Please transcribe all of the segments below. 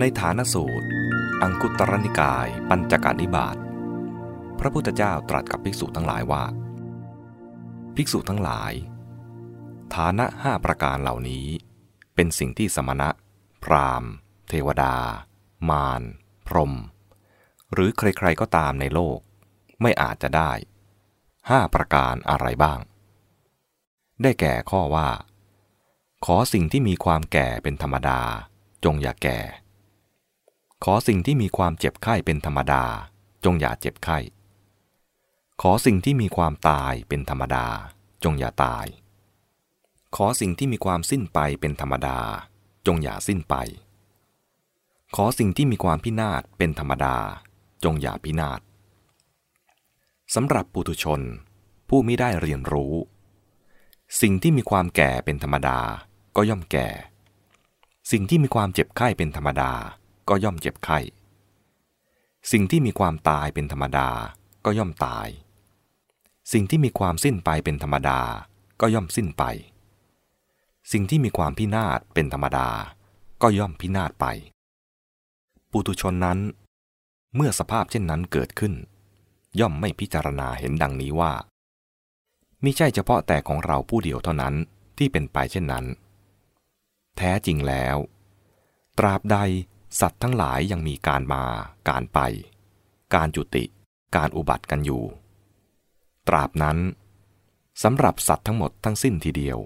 ในฐานสูตร อังคุตรนิกาย ปัญจการนิบาตพระพุทธเจ้าตรัสกับภิกษุทั้งหลายว่า ภิกษุทั้งหลาย ฐานะห้าประการเหล่านี้ เป็นสิ่งที่สมณะ พราหมณ์ เทวดา มารพรหมหรือใครๆก็ตามในโลก ไม่อาจจะได้ห้าประการอะไรบ้าง ได้แก่ข้อว่า ขอสิ่งที่มีความแก่เป็นธรรมดา จงอย่าแก่ ขอสิ่งที่มีความเจ็บไข้เป็นธรรมดา จงอย่าเจ็บไข้ ขอสิ่งที่มีความตายเป็นธรรมดา จงอย่าตาย ขอสิ่งที่มีความสิ้นไปเป็นธรรมดา จงอย่าสิ้นไป ขอสิ่งที่มีความพินาศเป็นธรรมดา จงอย่าพินาศสำหรับปุถุชน ผู้ไม่ได้เรียนรู้ สิ่งที่มีความแก่เป็นธรรมดาก็ย่อมแก่ สิ่งที่มีความเจ็บไข้เป็นธรรมดา ก็ย่อมเจ็บไข้ สิ่งที่มีความตายเป็นธรรมดาก็ย่อมตาย สิ่งที่มีความสิ้นไปเป็นธรรมดาก็ย่อมสิ้นไป สิ่งที่มีความพินาศเป็นธรรมดา ก็ย่อมพินาศไป ปุถุชนนั้น เมื่อสภาพเช่นนั้นเกิดขึ้น ย่อมไม่พิจารณาเห็นดังนี้ว่ามิใช่เฉพาะแต่ของเราผู้เดียวเท่านั้นที่เป็นไปเช่นนั้น แท้จริงแล้ว ตราบใด สัตว์ทั้งหลายยังมีการมา การไป การจุติ การอุบัติกันอยู่ ตราบนั้นสำหรับสัตว์ทั้งหมดทั้งสิ้นทีเดียว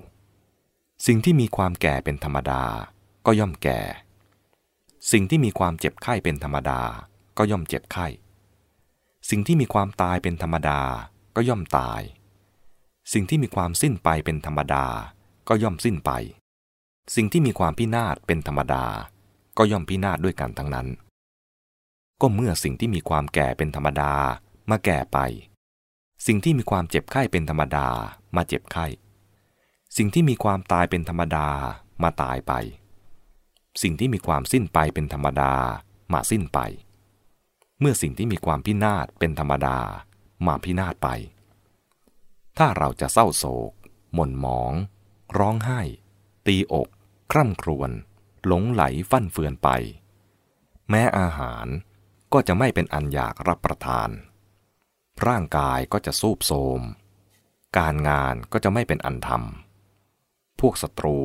สิ่งที่มีความแก่เป็นธรรมดาก็ย่อมแก่ สิ่งที่มีความเจ็บไข้เป็นธรรมดาก็ย่อมเจ็บไข้ สิ่งที่มีความตายเป็นธรรมดาก็ย่อมตาย สิ่งที่มีความสิ้นไปเป็นธรรมดาก็ย่อมสิ้นไป สิ่งที่มีความพินาศเป็นธรรมดา ก็ย่อมพินาศด้วยกันทั้งนั้น ก็เมื่อสิ่งที่มีความแก่เป็นธรรมดามาแก่ไป สิ่งที่มีความเจ็บไข้เป็นธรรมดามาเจ็บไข้ สิ่งที่มีความตายเป็นธรรมดามาตายไป สิ่งที่มีความสิ้นไปเป็นธรรมดามาสิ้นไป เมื่อสิ่งที่มีความพินาศเป็นธรรมดามาพินาศไป ถ้าเราจะเศร้าโศก หม่นหมอง ร้องไห้ ตีอก คร่ำครวญ หลงไหลฟั่นเฟือนไป แม้อาหารก็จะไม่เป็นอันอยากรับประทาน ร่างกายก็จะสูบโทมการงานก็จะไม่เป็นอันทำพวกศัตรู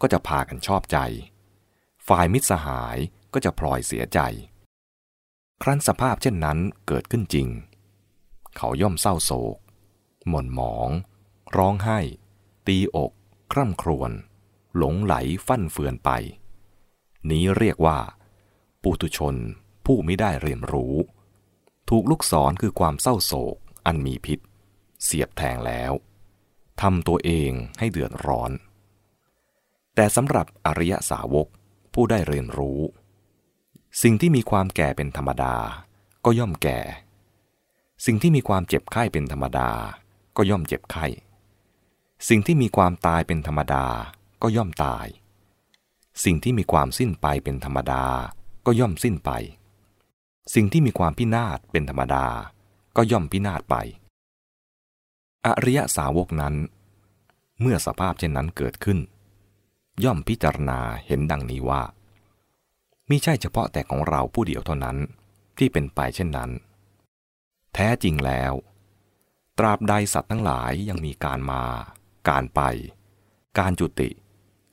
ก็จะพากันชอบใจ ฝ่ายมิตรสหายก็จะพลอยเสียใจ ครั้นสภาพเช่นนั้นเกิดขึ้นจริง เขาย่อมเศร้าโศก หม่นหมอง ร้องไห้ ตีอก คร่ำครวญ หลงไหลฟั่นเฟือนไป นี้เรียกว่า ปุถุชนผู้ไม่ได้เรียนรู้ ถูกลูกศรคือความเศร้าโศก อันมีพิษ เสียบแทงแล้วทำตัวเองให้เดือดร้อน แต่สำหรับอริยสาวกผู้ได้เรียนรู้ สิ่งที่มีความแก่เป็นธรรมดา ก็ย่อมแก่ สิ่งที่มีความเจ็บไข้เป็นธรรมดา ก็ย่อมเจ็บไข้ สิ่งที่มีความตายเป็นธรรมดา ก็ย่อมตาย สิ่งที่มีความสิ้นไปเป็นธรรมดาก็ย่อมสิ้นไป สิ่งที่มีความพินาศเป็นธรรมดา ก็ย่อมพินาศไป อริยสาวกนั้น เมื่อสภาพเช่นนั้นเกิดขึ้น ย่อมพิจารณาเห็นดังนี้ว่ามิใช่เฉพาะแต่ของเราผู้เดียวเท่านั้นที่เป็นไปเช่นนั้น แท้จริงแล้ว ตราบใดสัตว์ทั้งหลายยังมีการมา การไป การจุติ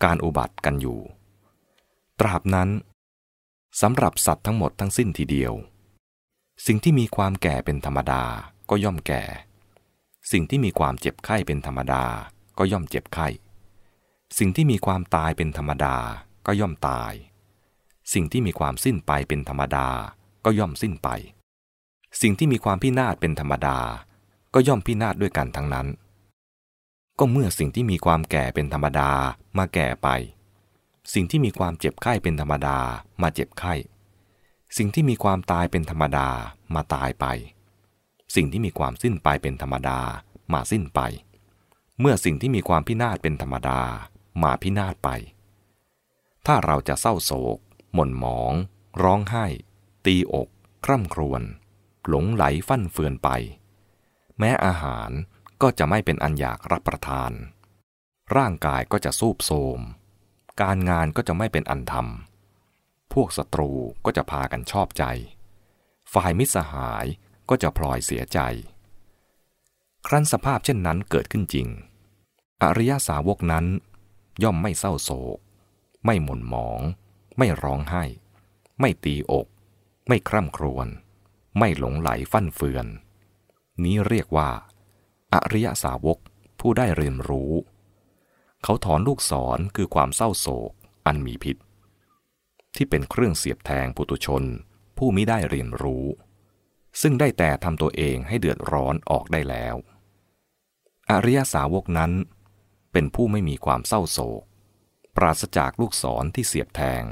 การอุบัติกันอยู่ ตราบนั้นสำหรับสัตว์ทั้งหมดทั้งสิ้นทีเดียว สิ่งที่มีความแก่เป็นธรรมดาก็ย่อมแก่ สิ่งที่มีความเจ็บไข้เป็นธรรมดาก็ย่อมเจ็บไข้ สิ่งที่มีความตายเป็นธรรมดาก็ย่อมตาย สิ่งที่มีความสิ้นไปเป็นธรรมดาก็ย่อมสิ้นไป สิ่งที่มีความพินาศเป็นธรรมดา ก็ย่อมพินาศด้วยกันทั้งนั้น ก็เมื่อสิ่งที่มีความแก่เป็นธรรมดามาแก่ไป สิ่งที่มีความเจ็บไข้เป็นธรรมดามาเจ็บไข้ สิ่งที่มีความตายเป็นธรรมดามาตายไป สิ่งที่มีความสิ้นไปเป็นธรรมดามาสิ้นไป เมื่อสิ่งที่มีความพินาศเป็นธรรมดามาพินาศไป ถ้าเราจะเศร้าโศก หม่นหมอง ร้องไห้ ตีอก คร่ำครวญ หลงไหลฟั่นเฟือนไป แม้อาหารก็จะไม่เป็นอันอยากรับประทาน ร่างกายก็จะสูบโทม การงานก็จะไม่เป็นอันทำพวกศัตรูก็จะพากันชอบใจ ฝ่ายมิตรสหายก็จะพลอยเสียใจ ครั้นสภาพเช่นนั้นเกิดขึ้นจริง อริยสาวกนั้นย่อมไม่เศร้าโศก ไม่หม่นหมอง ไม่ร้องไห้ ไม่ตีอก ไม่คร่ำครวญ ไม่หลงไหลฟั่นเฟือน นี้เรียกว่า อริยสาวกผู้ได้เรียนรู้ เขาถอนลูกศรคือความเศร้าโศก อันมีพิษ ที่เป็นเครื่องเสียบแทงปุตุชน ผู้มิได้เรียนรู้ ซึ่งได้แต่ทำตัวเองให้เดือดร้อนออกได้แล้ว อริยสาวกนั้น เป็นผู้ไม่มีความเศร้าโศก ปราศจากลูกศรที่เสียบแทง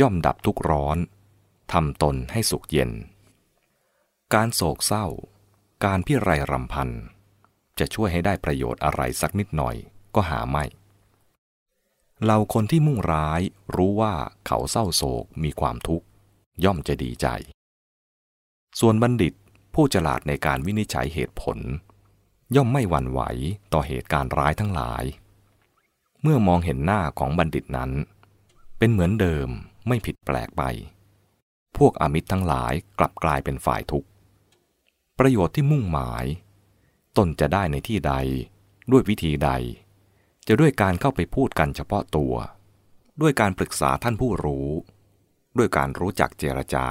ย่อมดับทุกร้อนทำตนให้สุขเย็น การโศกเศร้า การพิไรรำพัน จะช่วยให้ได้ประโยชน์อะไรสักนิดหน่อย ก็หาไม่เราคนที่มุ่งร้ายรู้ว่าเขาเศร้าโศกมีความทุกข์ ย่อมจะดีใจ ส่วนบัณฑิตผู้ฉลาดในการวินิจฉัยเหตุผล ย่อมไม่หวั่นไหวต่อเหตุการณ์ร้ายทั้งหลาย เมื่อมองเห็นหน้าของบัณฑิตนั้น เป็นเหมือนเดิมไม่ผิดแปลกไป พวกอมิตรทั้งหลายกลับกลายเป็นฝ่ายทุกข์ ประโยชน์ที่มุ่งหมาย ตนจะได้ในที่ใดด้วยวิธีใด จะด้วยการเข้าไปพูดกันเฉพาะตัว ด้วยการปรึกษาท่านผู้รู้ ด้วยการรู้จักเจรจา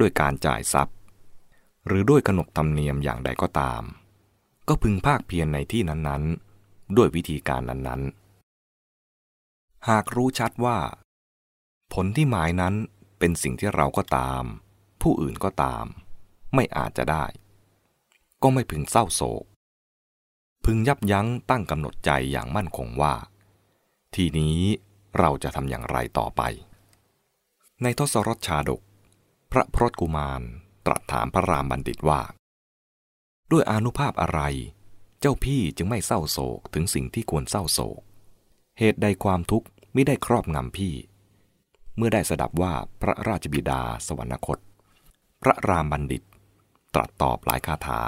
ด้วยการจ่ายทรัพย์ หรือด้วยขนบธรรมเนียมอย่างใดก็ตาม ก็พึงภาคเพียรในที่นั้นๆ ด้วยวิธีการนั้นๆ หากรู้ชัดว่า ผลที่หมายนั้นเป็นสิ่งที่เราก็ตาม ผู้อื่นก็ตาม ไม่อาจจะได้ ก็ไม่พึงเศร้าโศก พึงยับยั้งตั้งกำหนดใจอย่างมั่นคงว่า ทีนี้เราจะทำอย่างไรต่อไป ในทศรสชาดก พระพรตกุมารตรัสถามพระรามบัณฑิตว่า ด้วยอนุภาพอะไร เจ้าพี่จึงไม่เศร้าโศกถึงสิ่งที่ควรเศร้าโศก เหตุใดความทุกข์ไม่ได้ครอบงำพี่ เมื่อได้สดับว่าพระราชบิดาสวรรคต พระรามบัณฑิต ตรัสตอบหลายคาถา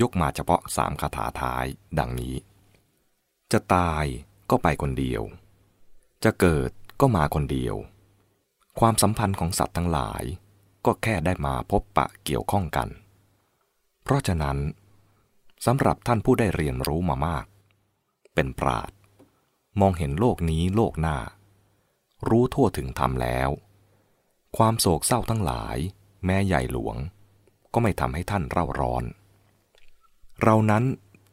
ยกมาเฉพาะสามคาถาท้ายดังนี้ จะตายก็ไปคนเดียว จะเกิดก็มาคนเดียว ความสัมพันธ์ของสัตว์ทั้งหลาย ก็แค่ได้มาพบปะเกี่ยวข้องกัน เพราะฉะนั้นสำหรับท่านผู้ได้เรียนรู้มามาก เป็นปราดมองเห็นโลกนี้โลกหน้า รู้ทั่วถึงธรรมแล้ว ความโศกเศร้าทั้งหลาย แม้ใหญ่หลวง ก็ไม่ทำให้ท่านเร่าร้อน เรานั้น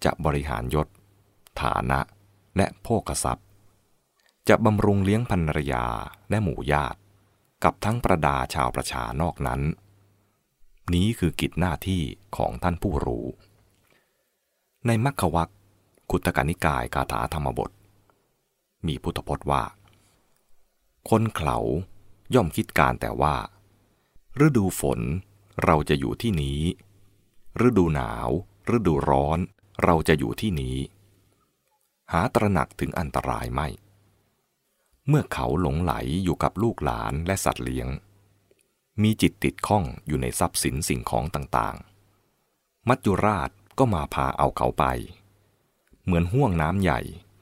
จะบริหารยศ ฐานะ และโภกทรัพย์ จะบำรุงเลี้ยงภรรยาและหมู่ญาติ กับทั้งประดาชาวประชานอกนั้น นี้คือกิจหน้าที่ของท่านผู้รู้ ในมัคควักคุตกนิกายกาถาธรรมบท มีพุทธพจน์ว่า คนเขาย่อมคิดการแต่ว่า ฤดูฝนเราจะอยู่ที่นี้ ฤดูหนาว ฤดูร้อนเราจะอยู่ที่นี้ หาตระหนักถึงอันตรายไม่ เมื่อเขาหลงไหลอยู่กับลูกหลานและสัตว์เลี้ยง มีจิตติดข้องอยู่ในทรัพย์สินสิ่งของต่างๆ มัจจุราชก็มาพาเอาเขาไป เหมือนห่วงน้ำใหญ่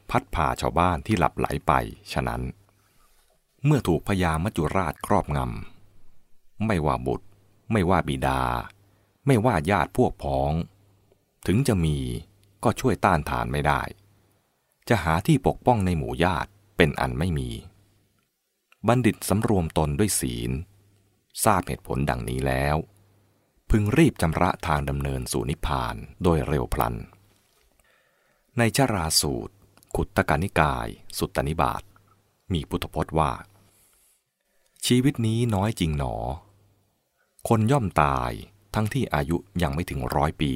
พัดพาชาวบ้านที่หลับไหลไป ฉะนั้น เมื่อถูกพญามัจจุราชครอบงำ ไม่ว่าบุตร ไม่ว่าบิดา ไม่ว่าญาติพวกพ้อง ถึงจะมีก็ช่วยต้านทานไม่ได้ จะหาที่ปกป้องในหมู่ญาติเป็นอันไม่มี บัณฑิตสำรวมตนด้วยศีล ทราบเหตุผลดังนี้แล้ว พึงรีบจำระทางดำเนินสู่นิพพานโดยเร็วพลัน ในชราสูตร ขุตตกานิกาย สุตตนิบาตมีพุทธพจน์ว่า ชีวิตนี้น้อยจริงหนอ คนย่อมตายทั้งที่อายุยังไม่ถึงร้อยปี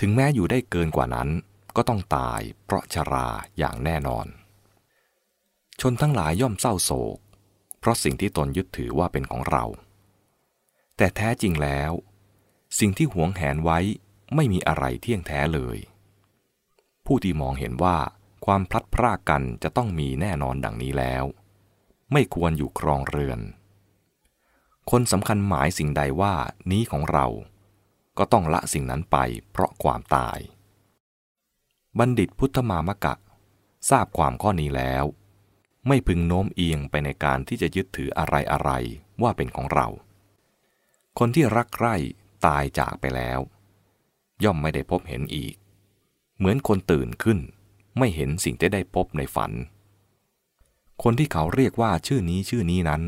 ถึงแม้อยู่ได้เกินกว่านั้น ก็ต้องตายเพราะชราอย่างแน่นอน ชนทั้งหลายย่อมเศร้าโศก เพราะสิ่งที่ตนยึดถือว่าเป็นของเรา แต่แท้จริงแล้ว สิ่งที่หวงแหนไว้ไม่มีอะไรเที่ยงแท้เลย ผู้ที่มองเห็นว่าความพลัดพรากกันจะต้องมีแน่นอนดังนี้แล้ว ไม่ควรอยู่ครองเรือน คนสำคัญหมายสิ่งใดว่านี้ของเรา ก็ต้องละสิ่งนั้นไปเพราะความตาย บัณฑิตพุทธมามกะ ทราบความข้อนี้แล้ว ไม่พึงโน้มเอียงไปในการที่จะยึดถืออะไรอะไรว่าเป็นของเรา คนที่รักใคร่ตายจากไปแล้ว ย่อมไม่ได้พบเห็นอีก เหมือนคนตื่นขึ้น ไม่เห็นสิ่งที่ได้พบในฝัน คนที่เขาเรียกว่าชื่อนี้ชื่อนี้นั้น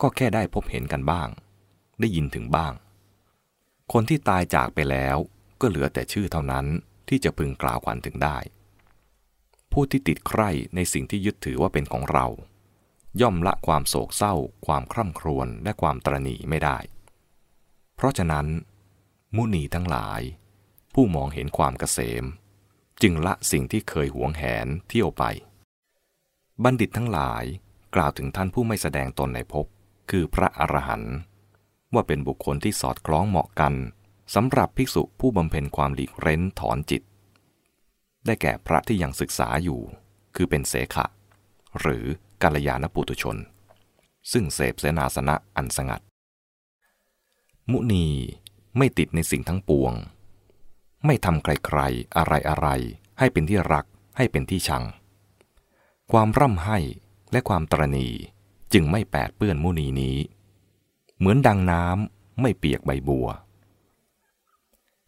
ก็แค่ได้พบเห็นกันบ้าง ได้ยินถึงบ้าง คนที่ตายจากไปแล้วก็เหลือแต่ชื่อเท่านั้นที่จะพึงกล่าวขวัญถึงได้ ผู้ที่ติดใคร่ในสิ่งที่ยึดถือว่าเป็นของเรา ย่อมละความโศกเศร้า ความคร่ำครวญและความตรณีไม่ได้ เพราะฉะนั้น มุนีทั้งหลาย ผู้มองเห็นความเกษม จึงละสิ่งที่เคยหวงแหนเที่ยวไป บัณฑิตทั้งหลายกล่าวถึงท่านผู้ไม่แสดงตนในภพคือพระอรหันต์ ว่าเป็นบุคคลที่สอดคล้องเหมาะกันสำหรับภิกษุผู้บำเพ็ญความหลีกเร้นถอนจิต ได้แก่พระที่ยังศึกษาอยู่ คือเป็นเสขะ หรือกัลยาณปุตุชน ซึ่งเสพเสนาสนะอันสงัด มุนีไม่ติดในสิ่งทั้งปวง ไม่ทำใครๆอะไรอะไรให้เป็นที่รักให้เป็นที่ชัง ความร่ำให้และความตรณีจึงไม่แปดเปื้อนมุนีนี้ เหมือนดังน้ำไม่เปียกใบบัว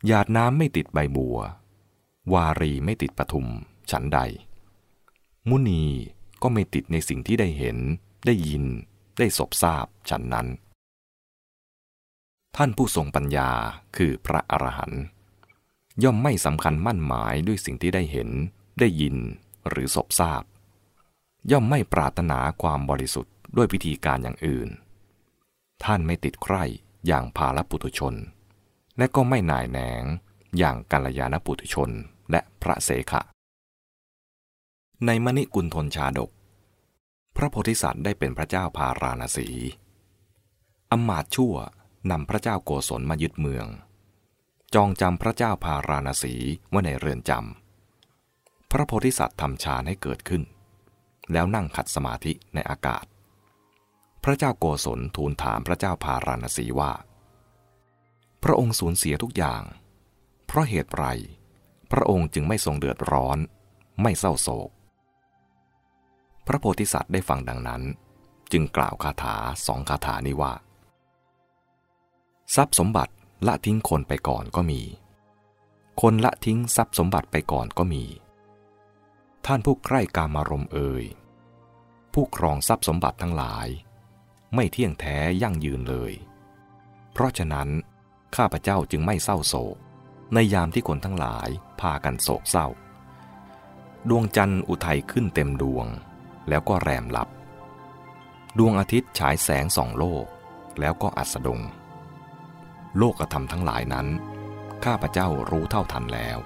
หยาดน้ำไม่ติดใบบัว วารีไม่ติดปทุมฉันใด มุนีก็ไม่ติดในสิ่งที่ได้เห็น ได้ยิน ได้สบทราบฉันนั้น ท่านผู้ทรงปัญญาคือพระอรหันต์ย่อมไม่สำคัญมั่นหมายด้วยสิ่งที่ได้เห็น ได้ยินหรือสบทราบ ย่อมไม่ปรารถนาความบริสุทธิ์ด้วยพิธีการอย่างอื่น ท่านไม่ติดใคร่อย่างภาลปุถุชน และก็ไม่หน่ายแหนงอย่างกัลยาณปุถุชนและพระเสขะ ในมณิกุลทนชาดก พระโพธิสัตว์ได้เป็นพระเจ้าพาราณสีอมาตชั่วนำพระเจ้าโกศลมายึดเมือง จองจำพระเจ้าพาราณสีไว้ในเรือนจำ พระโพธิสัตว์ทำฌานให้เกิดขึ้น แล้วนั่งขัดสมาธิในอากาศ พระเจ้าโกศลทูลถามพระเจ้าพาราณสีว่า พระองค์สูญเสียทุกอย่าง เพราะเหตุไร พระองค์จึงไม่ทรงเดือดร้อน ไม่เศร้าโศก พระโพธิสัตว์ได้ฟังดังนั้น จึงกล่าวคาถาสองคาถานี้ว่า ทรัพย์สมบัติละทิ้งคนไปก่อนก็มี คนละทิ้งทรัพย์สมบัติไปก่อนก็มี ท่านผู้ใกล้กามารมเอ่ยผู้ครองทรัพย์สมบัติทั้งหลาย ไม่เที่ยงแท้ยั่งยืนเลย เพราะฉะนั้น ข้าพเจ้าจึงไม่เศร้าโศก ในยามที่คนทั้งหลายพากันโศกเศร้า ดวงจันทร์อุทัยขึ้นเต็มดวง แล้วก็แรมลับ ดวงอาทิตย์ฉายแสงส่องโลก แล้วก็อัสดง โลกธรรมทั้งหลายนั้น ข้าพเจ้ารู้เท่าทันแล้ว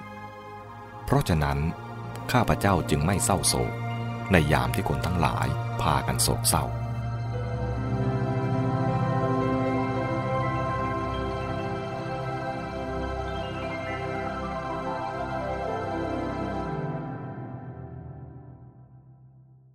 เพราะฉะนั้น ข้าพเจ้าจึงไม่เศร้าโศก ในยามที่คนทั้งหลายพากันโศกเศร้า